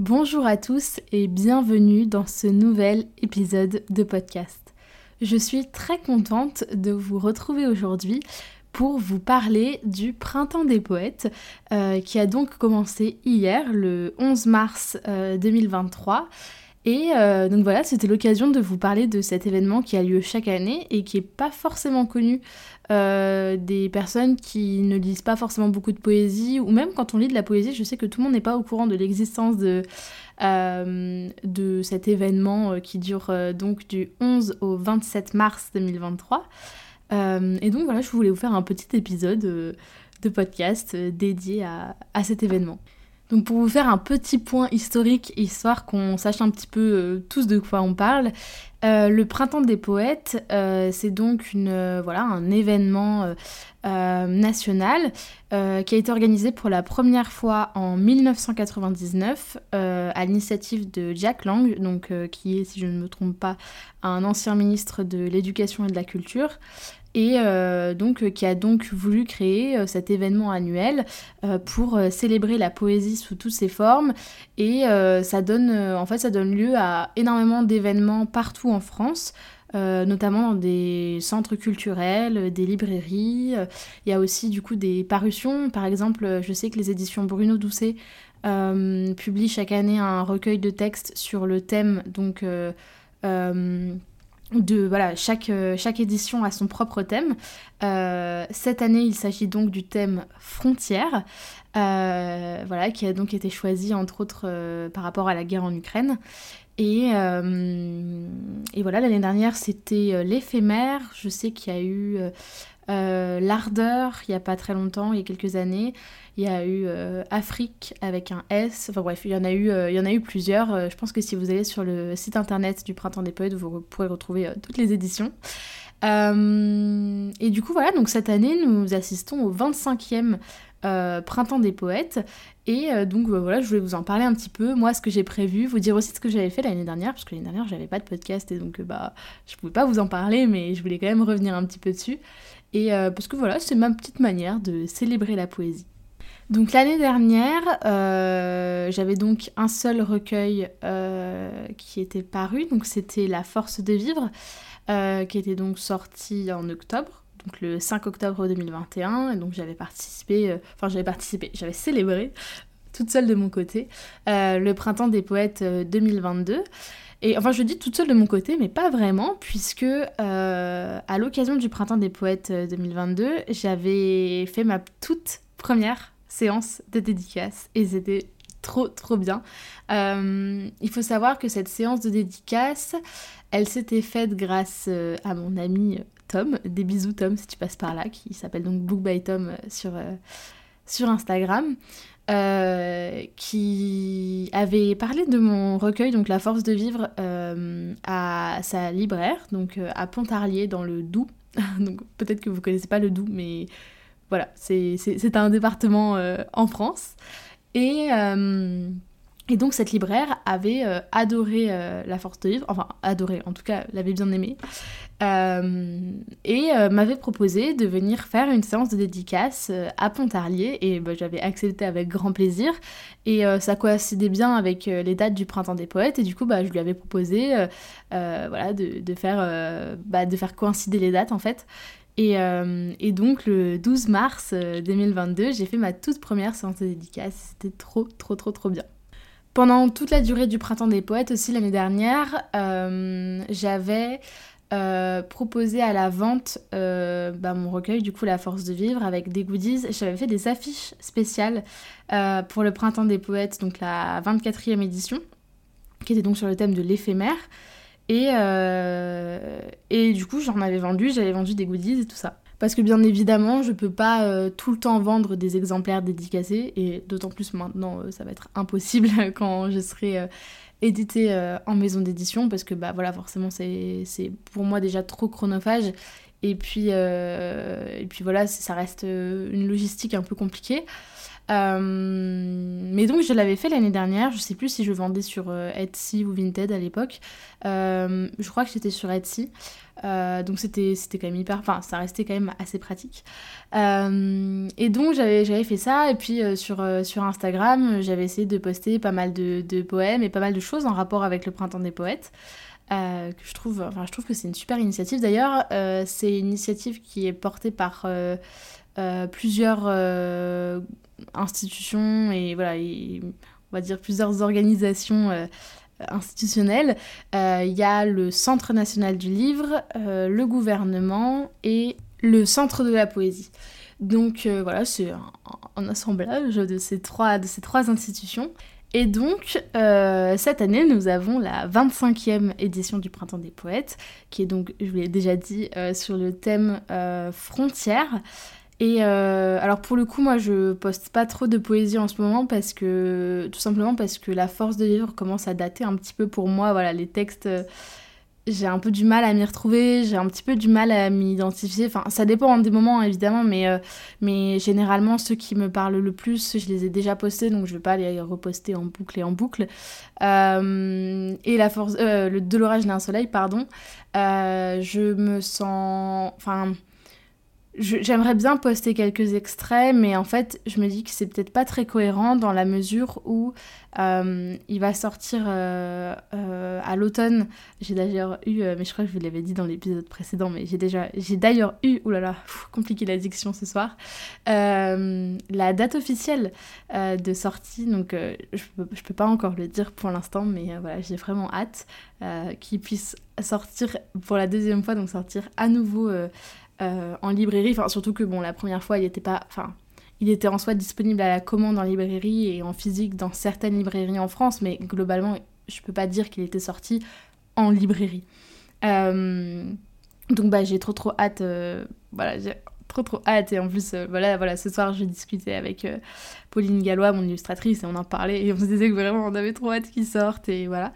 Bonjour à tous et bienvenue dans ce nouvel épisode de podcast. Je suis très contente de vous retrouver aujourd'hui pour vous parler du Printemps des Poètes euh, qui a donc commencé hier, le 11 mars 2023. Euh, et euh, donc voilà, c'était l'occasion de vous parler de cet événement qui a lieu chaque année et qui n'est pas forcément connu euh, des personnes qui ne lisent pas forcément beaucoup de poésie, ou même quand on lit de la poésie, je sais que tout le monde n'est pas au courant de l'existence de, euh, de cet événement qui dure donc du 11 au 27 mars 2023. et donc voilà, je voulais vous faire un petit épisode de podcast dédié à, à cet événement. Donc pour vous faire un petit point historique, histoire qu'on sache un petit peu euh, tous de quoi on parle, euh, le Printemps des Poètes, euh, c'est donc voilà, un événement national qui a été organisé pour la première fois en 1999 à l'initiative de Jack Lang, donc, qui est, si je ne me trompe pas, un ancien ministre de l'Éducation et de la Culture et euh, donc euh, qui a donc voulu créer euh, cet événement annuel pour célébrer la poésie sous toutes ses formes et ça donne en fait ça donne lieu à énormément d'événements partout en France notamment dans des centres culturels, des librairies. Il y a aussi du coup des parutions. Par exemple, je sais que les éditions Bruno Doucet publient chaque année un recueil de textes sur le thème donc de voilà chaque, euh, chaque édition a son propre thème. Euh, cette année, il s'agit donc du thème frontière, euh, voilà qui a donc été choisi entre autres par rapport à la guerre en Ukraine. Et, et voilà, l'année dernière, c'était l'éphémère. Je sais qu'il y a eu l'ardeur il n'y a pas très longtemps, il y a quelques années. Il y a eu euh, Afrique avec un S. Enfin bref, il y en a eu, euh, plusieurs. Euh, je pense que si vous allez sur le site internet du Printemps des Poètes, vous pourrez retrouver toutes les éditions. et du coup, voilà, donc cette année, nous assistons au 25e Printemps des Poètes. Et donc voilà, je voulais vous en parler un petit peu. Moi, ce que j'ai prévu, vous dire aussi ce que j'avais fait l'année dernière, parce que l'année dernière, j'avais pas de podcast et donc bah, je pouvais pas vous en parler, mais je voulais quand même revenir un petit peu dessus. Et parce que voilà, c'est ma petite manière de célébrer la poésie. Donc l'année dernière, euh, j'avais donc un seul recueil euh, qui était paru, donc c'était La force de vivre, euh, qui était donc sorti en octobre, donc le 5 octobre 2021, et donc j'avais participé, enfin j'avais participé, j'avais célébré toute seule de mon côté le printemps des poètes 2022. Et enfin, je dis toute seule de mon côté, mais pas vraiment, puisque à l'occasion du printemps des poètes 2022, j'avais fait ma toute première séance de dédicace et c'était trop trop bien. Euh, il faut savoir que cette séance de dédicace, elle s'était faite grâce euh, à mon ami euh, Tom, des bisous Tom si tu passes par là, qui s'appelle donc Book by Tom sur, sur Instagram. qui avait parlé de mon recueil, donc La force de vivre, à sa libraire, donc à Pontarlier dans le Doubs. donc peut-être que vous connaissez pas le Doubs, mais voilà, c'est un département euh, en France. Et, euh, et, donc cette libraire avait euh, adoré La Force de Vivre, enfin adoré, en tout cas l'avait bien aimé, et m'avait proposé de venir faire une séance de dédicace à Pontarlier, et bah, j'avais accepté avec grand plaisir, et ça coïncidait bien avec les dates du Printemps des Poètes, et du coup bah, je lui avais proposé bah, de faire coïncider les dates en fait. Euh, et, donc le 12 mars 2022, euh, j'ai fait ma toute première séance de dédicace. C'était trop, trop, trop, trop bien. Pendant toute la durée du Printemps des Poètes aussi l'année dernière, euh, j'avais proposé à la vente bah, mon recueil, du coup La Force de Vivre, avec des goodies. J'avais fait des affiches spéciales pour le Printemps des Poètes, donc la 24e édition, qui était donc sur le thème de l'éphémère. Euh, et du coup, j'en avais vendu, j'avais vendu des goodies et tout ça. Parce que bien évidemment, je peux pas euh, tout le temps vendre des exemplaires dédicacés, et d'autant plus maintenant, euh, ça va être impossible quand je serai euh, édité en maison d'édition, parce que bah voilà, forcément, c'est pour moi déjà trop chronophage. Et puis, et puis voilà, ça reste une logistique un peu compliquée. Mais donc je l'avais fait l'année dernière, je sais plus si je vendais sur Etsy ou Vinted à l'époque. je crois que j'étais sur Etsy. Euh, donc c'était quand même hyper... Enfin, ça restait quand même assez pratique. Euh, et donc j'avais fait ça, et puis euh, sur, sur Instagram, j'avais essayé de poster pas mal de, de, poèmes et pas mal de choses en rapport avec le Printemps des Poètes. que je trouve, enfin, je trouve que c'est une super initiative. D'ailleurs, c'est une initiative qui est portée par plusieurs institutions et voilà, on va dire plusieurs organisations institutionnels. Euh, il y a le Centre national du livre, euh, le gouvernement et le Centre de la poésie. Donc euh, voilà, c'est un, assemblage de ces trois, de ces trois institutions. Et donc, cette année, nous avons la 25e édition du Printemps des Poètes, qui est donc, je vous l'ai déjà dit, sur le thème frontières. Et euh, alors pour le coup, moi je poste pas trop de poésie en ce moment parce que tout simplement parce que la force de vivre commence à dater un petit peu pour moi. Voilà, les textes, euh, j'ai un peu du mal à m'y retrouver, j'ai un petit peu du mal à m'identifier. Enfin, ça dépend des moments évidemment, mais, euh, mais généralement ceux qui me parlent le plus, je les ai déjà postés donc je vais pas les reposter en boucle et en boucle. et la force, le de l'orage d'un soleil, pardon. je me sens, enfin J'aimerais bien poster quelques extraits, mais en fait, je me dis que c'est peut-être pas très cohérent dans la mesure où euh, il va sortir euh, euh, à l'automne. J'ai d'ailleurs eu, mais je crois que je vous l'avais dit dans l'épisode précédent, mais j'ai déjà, j'ai d'ailleurs eu, oulala, compliqué l'addiction ce soir, la date officielle de sortie. Donc, je je peux pas encore le dire pour l'instant, mais voilà, j'ai vraiment hâte qu'il puisse sortir pour la deuxième fois, donc sortir à nouveau euh, en librairie. Enfin, surtout que bon, la première fois, il était pas. Enfin, il était en soi disponible à la commande en librairie et en physique dans certaines librairies en France, mais globalement, je peux pas dire qu'il était sorti en librairie. Euh, donc bah j'ai trop trop hâte. Euh, voilà, trop trop hâte. Et en plus voilà voilà ce soir je discutais avec Pauline Gallois mon illustratrice et on en parlait et on se disait que vraiment on avait trop hâte qu'il sorte et voilà.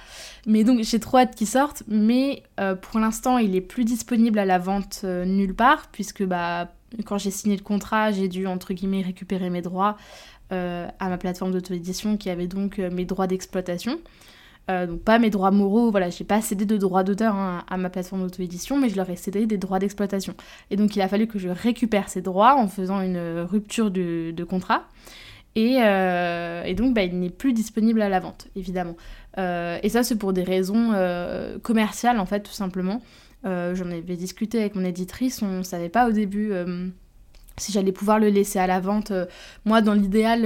Mais donc j'ai trop hâte qu'il sorte mais euh, pour l'instant il est plus disponible à la vente euh, nulle part puisque bah quand j'ai signé le contrat j'ai dû entre guillemets récupérer mes droits euh, à ma plateforme d'auto-édition qui avait donc mes droits d'exploitation donc pas mes droits moraux, voilà, j'ai pas cédé de droits d'auteur hein, à ma plateforme d'auto-édition, mais je leur ai cédé des droits d'exploitation. Et donc il a fallu que je récupère ces droits en faisant une rupture de, contrat. Euh, et, donc, bah, il n'est plus disponible à la vente, évidemment. Euh, et ça, c'est pour des raisons euh, commerciales, en fait, tout simplement. J'en avais discuté avec mon éditrice, on ne savait pas au début si j'allais pouvoir le laisser à la vente. moi, dans l'idéal,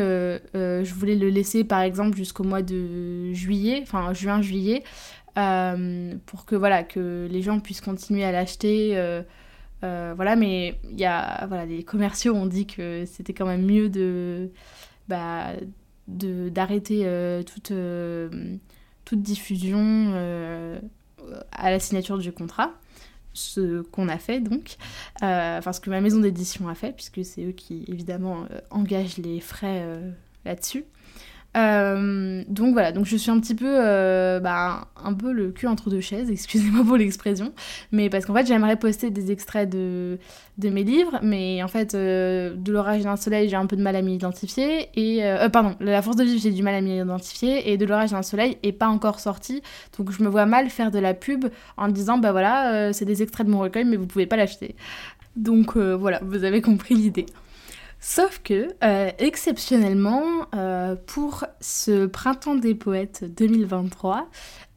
je voulais le laisser, par exemple, jusqu'au mois de juillet, enfin juin-juillet, pour que, voilà, que les gens puissent continuer à l'acheter. voilà, mais il y a, voilà, les commerciaux ont dit que c'était quand même mieux de bah, d'arrêter euh, toute, euh, toute diffusion euh, à la signature du contrat ce qu'on a fait donc, enfin ce que ma maison d'édition a fait, puisque c'est eux qui évidemment engagent les frais là-dessus. Euh, donc voilà, donc je suis un petit peu, euh, bah, un peu le cul entre deux chaises, excusez-moi pour l'expression, mais parce qu'en fait j'aimerais poster des extraits de, de mes livres, mais en fait euh, de l'orage d'un soleil j'ai un peu de mal à m'identifier, et pardon, la force de vivre j'ai du mal à m'identifier, et de l'orage d'un soleil est pas encore sorti, donc je me vois mal faire de la pub en disant bah voilà c'est des extraits de mon recueil mais vous pouvez pas l'acheter. Donc voilà, vous avez compris l'idée. Sauf que, euh, exceptionnellement, euh, pour ce printemps des poètes 2023,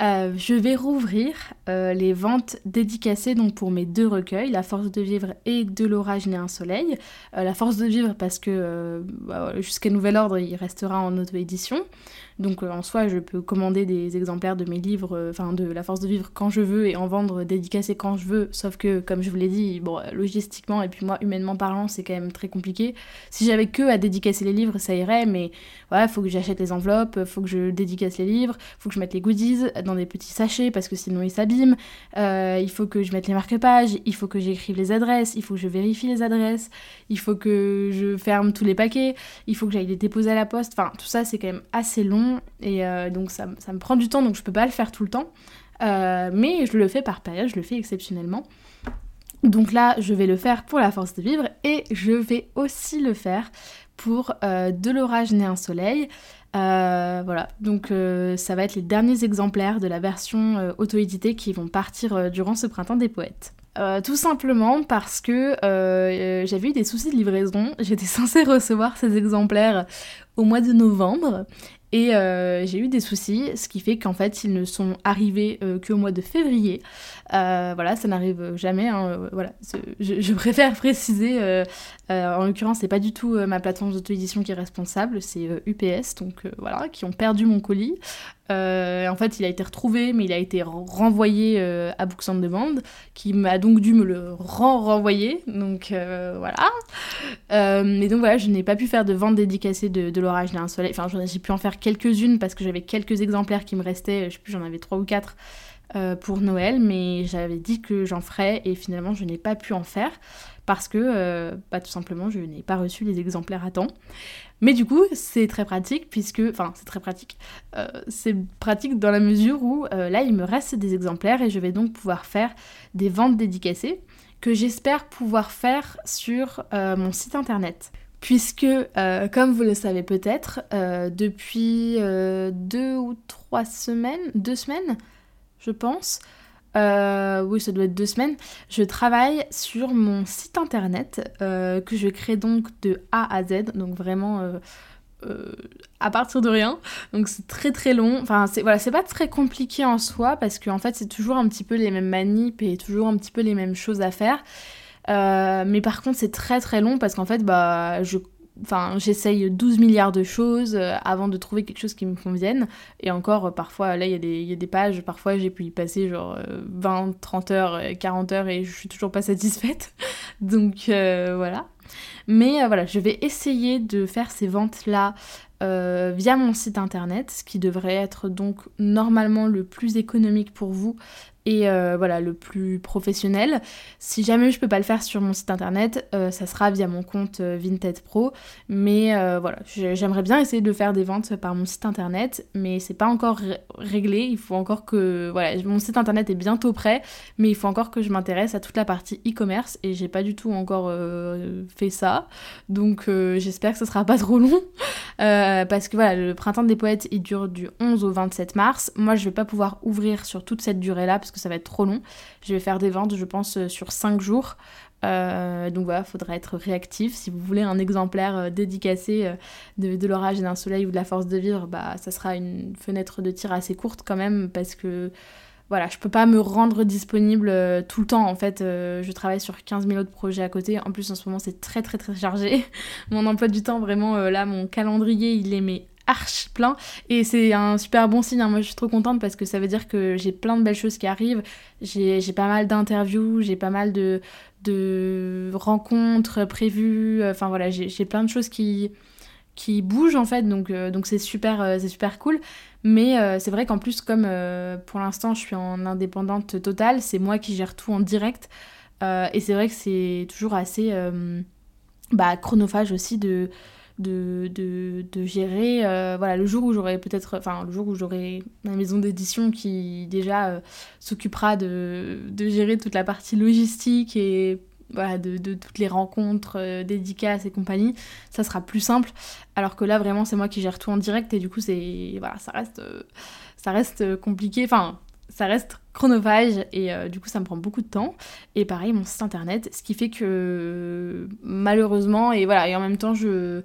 euh, je vais rouvrir les ventes dédicacées donc pour mes deux recueils, La force de vivre et De l'orage né un soleil. la force de vivre parce que bah, jusqu'à nouvel ordre, il restera en auto-édition. Donc en soi, je peux commander des exemplaires de mes livres, enfin de La Force de Vivre quand je veux et en vendre dédicacés quand je veux. Sauf que, comme je vous l'ai dit, bon, logistiquement et puis moi, humainement parlant, c'est quand même très compliqué. Si j'avais que à dédicacer les livres, ça irait, mais voilà, faut que j'achète les enveloppes, faut que je dédicace les livres, faut que je mette les goodies dans des petits sachets parce que sinon ils s'abîment. il faut que je mette les marque-pages, il faut que j'écrive les adresses, il faut que je vérifie les adresses, il faut que je ferme tous les paquets, il faut que j'aille les déposer à la poste. Enfin, tout ça, c'est quand même assez long et euh, donc ça, me prend du temps, donc je peux pas le faire tout le temps. Euh, mais je le fais par période, je le fais exceptionnellement. Donc là, je vais le faire pour la force de vivre et je vais aussi le faire pour euh, De l'orage né un soleil. voilà, donc ça va être les derniers exemplaires de la version auto-éditée qui vont partir durant ce printemps des poètes. Tout simplement parce que j'avais eu des soucis de livraison. J'étais censée recevoir ces exemplaires au mois de novembre et euh, j'ai eu des soucis, ce qui fait qu'en fait ils ne sont arrivés qu'au mois de février. voilà, ça n'arrive jamais. Hein, voilà, je, préfère préciser. en l'occurrence, c'est pas du tout ma plateforme d'auto-édition qui est responsable, c'est UPS, donc voilà, qui ont perdu mon colis. Euh, en fait, il a été retrouvé, mais il a été renvoyé euh, à Books on Demand, qui m'a donc dû me le renvoyer. Donc euh, voilà. mais donc voilà, je n'ai pas pu faire de vente dédicacée de, de l'orage d'un soleil. Enfin, j'ai pu en faire quelques-unes parce que j'avais quelques exemplaires qui me restaient. Je sais plus, j'en avais trois ou quatre pour Noël, mais j'avais dit que j'en ferais et finalement, je n'ai pas pu en faire parce que, bah, tout simplement, je n'ai pas reçu les exemplaires à temps. Mais du coup, c'est très pratique puisque, enfin, c'est très pratique. Euh, c'est pratique dans la mesure où euh, là, il me reste des exemplaires et je vais donc pouvoir faire des ventes dédicacées que j'espère pouvoir faire sur euh, mon site internet. Puisque, comme vous le savez peut-être, depuis deux ou trois semaines, deux semaines, je pense, euh, oui, ça doit être deux semaines, je travaille sur mon site internet euh, que je crée donc de A à Z, donc vraiment euh, à partir de rien. Donc c'est très très long. Enfin, c'est voilà, c'est pas très compliqué en soi parce qu'en en fait c'est toujours un petit peu les mêmes manips et toujours un petit peu les mêmes choses à faire. Mais par contre c'est très très long parce qu'en fait bah je Enfin, j'essaye 12 milliards de choses euh, avant de trouver quelque chose qui me convienne. Et encore, euh, parfois, là, il y, y, a des pages, parfois j'ai pu y passer genre 20, euh, 30 heures, 40 heures et je suis toujours pas satisfaite. Donc voilà. Mais voilà, je vais essayer de faire ces ventes-là via mon site internet, ce qui devrait être donc normalement le plus économique pour vous et euh, voilà le plus professionnel. Si jamais je peux pas le faire sur mon site internet, euh, ça sera via mon compte euh, Vinted Pro. Mais voilà, j'aimerais bien essayer de faire des ventes par mon site internet, mais c'est pas encore réglé. Il faut encore que voilà, mon site internet est bientôt prêt, mais il faut encore que je m'intéresse à toute la partie e-commerce et j'ai pas du tout encore fait ça. Donc j'espère que ce sera pas trop long parce que voilà, le printemps des poètes il dure du 11 au 27 mars. Moi je vais pas pouvoir ouvrir sur toute cette durée là que ça va être trop long. Je vais faire des ventes, je pense, euh, sur 5 jours. Euh, donc voilà, faudra être réactif. Si vous voulez un exemplaire euh, dédicacé de, l'orage et d'un soleil ou de la force de vivre, bah ça sera une fenêtre de tir assez courte quand même parce que voilà, je peux pas me rendre disponible tout le temps. En fait, je travaille sur 15 000 autres projets à côté. En plus, en ce moment, c'est très très très chargé. mon emploi du temps, vraiment, là, mon calendrier, il est mais plein et c'est un super bon signe. Hein. Moi je suis trop contente parce que ça veut dire que j'ai plein de belles choses qui arrivent. J'ai pas mal d'interviews, j'ai pas mal de, de rencontres prévues. Enfin voilà, j'ai plein de choses qui, qui bougent en fait donc euh, donc c'est super euh, c'est super cool mais euh, c'est vrai qu'en plus comme pour l'instant je suis en indépendante totale c'est moi qui gère tout en direct et c'est vrai que c'est toujours assez bah, chronophage aussi de de, de, de gérer euh, voilà le jour où j'aurai peut-être enfin le jour où j'aurai ma maison d'édition qui déjà euh, s'occupera de, de, gérer toute la partie logistique et voilà de, de toutes les rencontres euh, dédicaces et compagnie ça sera plus simple. Alors que là vraiment c'est moi qui gère tout en direct et du coup c'est voilà ça reste ça reste compliqué. Enfin ça reste chronophage et du coup ça me prend beaucoup de temps. Et pareil mon site internet ce qui fait que malheureusement et voilà et en même temps je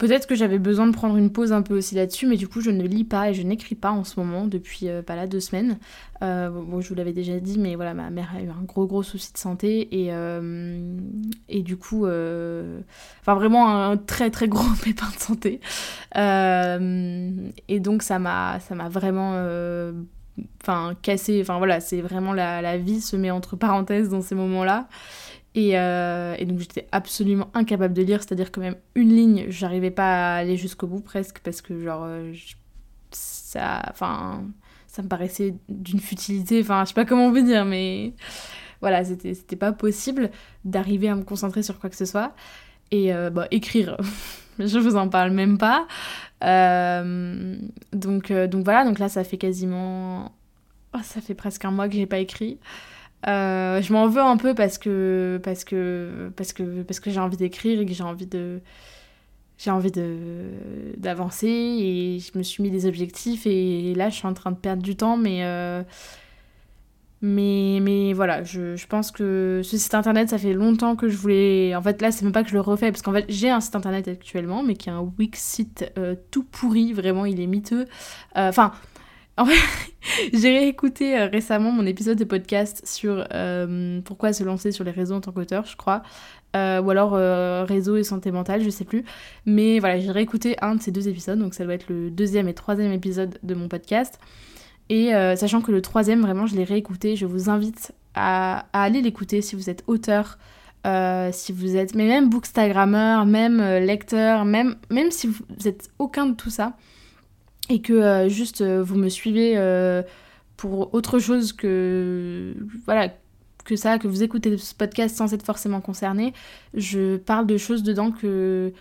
Peut-être que j'avais besoin de prendre une pause un peu aussi là-dessus, mais du coup, je ne lis pas et je n'écris pas en ce moment depuis euh, pas là deux semaines. Euh, je vous l'avais déjà dit, mais voilà, ma mère a eu un gros gros souci de santé et, euh, du coup, enfin vraiment un très très gros pépin de santé. et donc, ça m'a ça m'a vraiment enfin cassé. Enfin voilà, c'est vraiment la, la vie se met entre parenthèses dans ces moments-là. Euh, et, donc j'étais absolument incapable de lire, c'est-à-dire que même une ligne, j'arrivais pas à aller jusqu'au bout presque parce que genre euh, ça, enfin, ça me paraissait d'une futilité. Enfin, je sais pas comment on peut dire, mais voilà, c'était c'était pas possible d'arriver à me concentrer sur quoi que ce soit. Et euh, bah, écrire, je vous en parle même pas. donc donc voilà, donc là ça fait quasiment, oh, ça fait presque un mois que j'ai pas écrit. Euh, je m'en veux un peu parce que parce que parce que parce que j'ai envie d'écrire et que j'ai envie de j'ai envie de d'avancer et je me suis mis des objectifs et là je suis en train de perdre du temps mais euh, mais mais voilà je, je, pense que ce site internet ça fait longtemps que je voulais en fait là c'est même pas que je le refais parce qu'en fait j'ai un site internet actuellement mais qui est un Wix site euh, tout pourri vraiment il est miteux. Enfin en fait, j'ai réécouté euh, récemment mon épisode de podcast sur euh, pourquoi se lancer sur les réseaux en tant qu'auteur, je crois. Euh, ou alors réseau et santé mentale, je sais plus. Mais voilà, j'ai réécouté un de ces deux épisodes, donc ça doit être le deuxième et troisième épisode de mon podcast. Et sachant que le troisième, vraiment, je l'ai réécouté, je vous invite à, aller l'écouter si vous êtes auteur, si vous êtes, mais même bookstagrammeur, même lecteur, même, même si vous êtes aucun de tout ça et que euh, juste euh, vous me suivez euh, pour autre chose que voilà que ça, que vous écoutez ce podcast sans être forcément concerné, je parle de choses dedans que,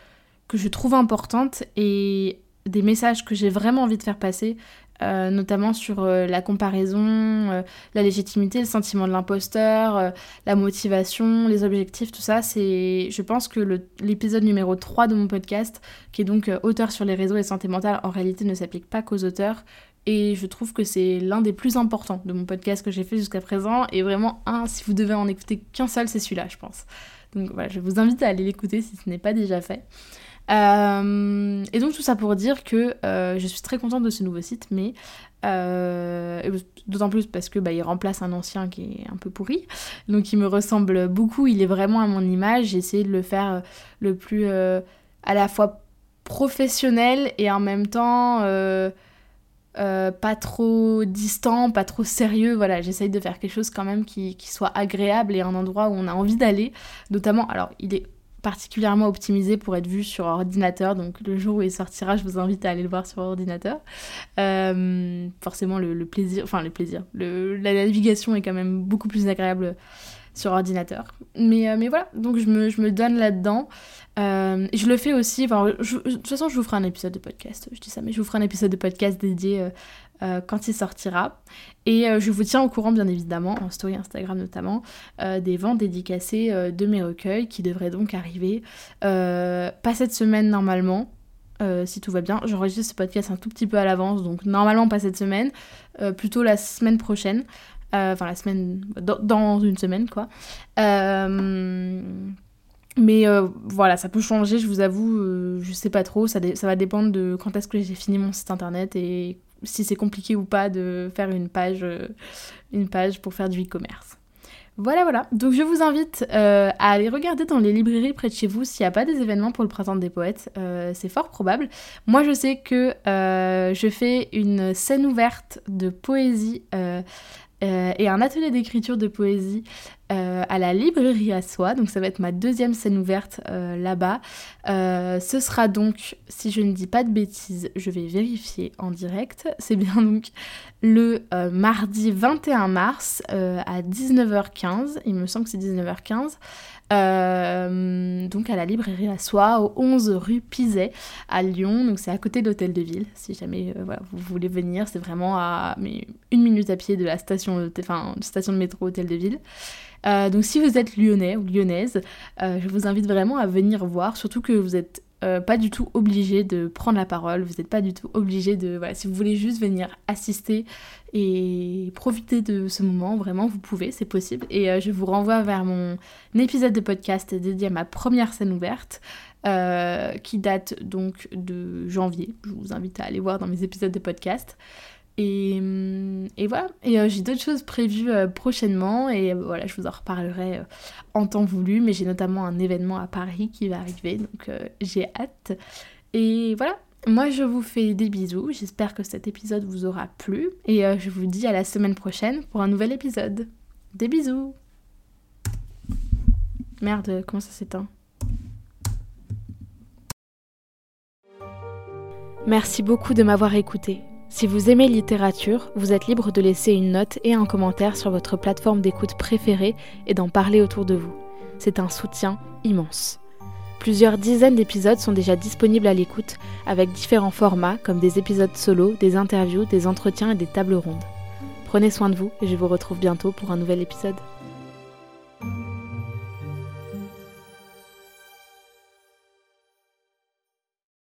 que je trouve importantes et des messages que j'ai vraiment envie de faire passer euh, notamment sur euh, la comparaison, euh, la légitimité, le sentiment de l'imposteur, la motivation, les objectifs, tout ça. C'est, je pense que l'épisode numéro 3 de mon podcast, qui est donc auteur sur les réseaux et santé mentale, en réalité ne s'applique pas qu'aux auteurs. Et je trouve que c'est l'un des plus importants de mon podcast que j'ai fait jusqu'à présent. Et vraiment, un, si vous devez en écouter qu'un seul, c'est celui-là, je pense. Donc voilà, je vous invite à aller l'écouter si ce n'est pas déjà fait. Euh, et donc tout ça pour dire que euh, je suis très contente de ce nouveau site, mais euh, d'autant plus parce que bah, il remplace un ancien qui est un peu pourri, donc il me ressemble beaucoup. Il est vraiment à mon image. J'ai essayé de le faire le plus à la fois professionnel et en même temps pas trop distant, pas trop sérieux. Voilà, j'essaye de faire quelque chose quand même qui, qui soit agréable et un endroit où on a envie d'aller. Notamment, alors il est particulièrement optimisé pour être vu sur ordinateur. Donc le jour où il sortira, je vous invite à aller le voir sur ordinateur. Euh, forcément, le, plaisir, enfin le plaisir, la navigation est quand même beaucoup plus agréable sur ordinateur. Mais, euh, mais voilà, donc je me, je me donne là-dedans. Euh, je le fais aussi, de toute façon, je vous ferai un épisode de podcast, je dis ça, mais je vous ferai un épisode de podcast dédié euh, quand il sortira. Et euh, je vous tiens au courant, bien évidemment, en story Instagram notamment, euh, des ventes dédicacées de mes recueils qui devraient donc arriver pas cette semaine normalement. si tout va bien, j'enregistre ce podcast un tout petit peu à l'avance, donc normalement pas cette semaine, plutôt la semaine prochaine, enfin la semaine, dans, une semaine quoi. Mais voilà, ça peut changer, je vous avoue, je sais pas trop, ça, ça va dépendre de quand est-ce que j'ai fini mon site internet et si c'est compliqué ou pas de faire une page, euh, une page pour faire du e-commerce. Voilà, voilà. Donc je vous invite euh, à aller regarder dans les librairies près de chez vous s'il n'y a pas des événements pour le printemps des poètes. Euh, c'est fort probable. Moi, je sais que je fais une scène ouverte de poésie euh, et un atelier d'écriture de poésie euh, à la librairie à soi. Donc ça va être ma deuxième scène ouverte euh, là-bas. ce sera donc, si je ne dis pas de bêtises, je vais vérifier en direct. C'est bien donc le mardi 21 mars à 19h15. Il me semble que c'est 19h15. Euh, donc à la librairie à Soi, au 11 rue Pizet à Lyon. Donc c'est à côté de l'hôtel de ville. Si jamais vous voulez venir, c'est vraiment à une minute à pied de la station, enfin, station de métro hôtel de ville. Euh, donc si vous êtes lyonnais ou lyonnaise, je vous invite vraiment à venir voir, surtout que vous êtes euh, pas du tout obligé de prendre la parole, vous n'êtes pas du tout obligé de... Voilà, si vous voulez juste venir assister et profiter de ce moment, vraiment, vous pouvez, c'est possible. Et euh, je vous renvoie vers mon épisode de podcast dédié à ma première scène ouverte. Euh, qui date donc de janvier. Je vous invite à aller voir dans mes épisodes de podcast. Et, voilà, et j'ai d'autres choses prévues prochainement et voilà, je vous en reparlerai en temps voulu, mais j'ai notamment un événement à Paris qui va arriver, donc j'ai hâte. Et voilà, moi, je vous fais des bisous. J'espère que cet épisode vous aura plu. Et euh, je vous dis à la semaine prochaine pour un nouvel épisode. Des bisous Merde, comment ça s'éteint? Merci beaucoup de m'avoir écouté. Si vous aimez littérature, vous êtes libre de laisser une note et un commentaire sur votre plateforme d'écoute préférée et d'en parler autour de vous. C'est un soutien immense. Plusieurs dizaines d'épisodes sont déjà disponibles à l'écoute, avec différents formats comme des épisodes solo, des interviews, des entretiens et des tables rondes. Prenez soin de vous et je vous retrouve bientôt pour un nouvel épisode.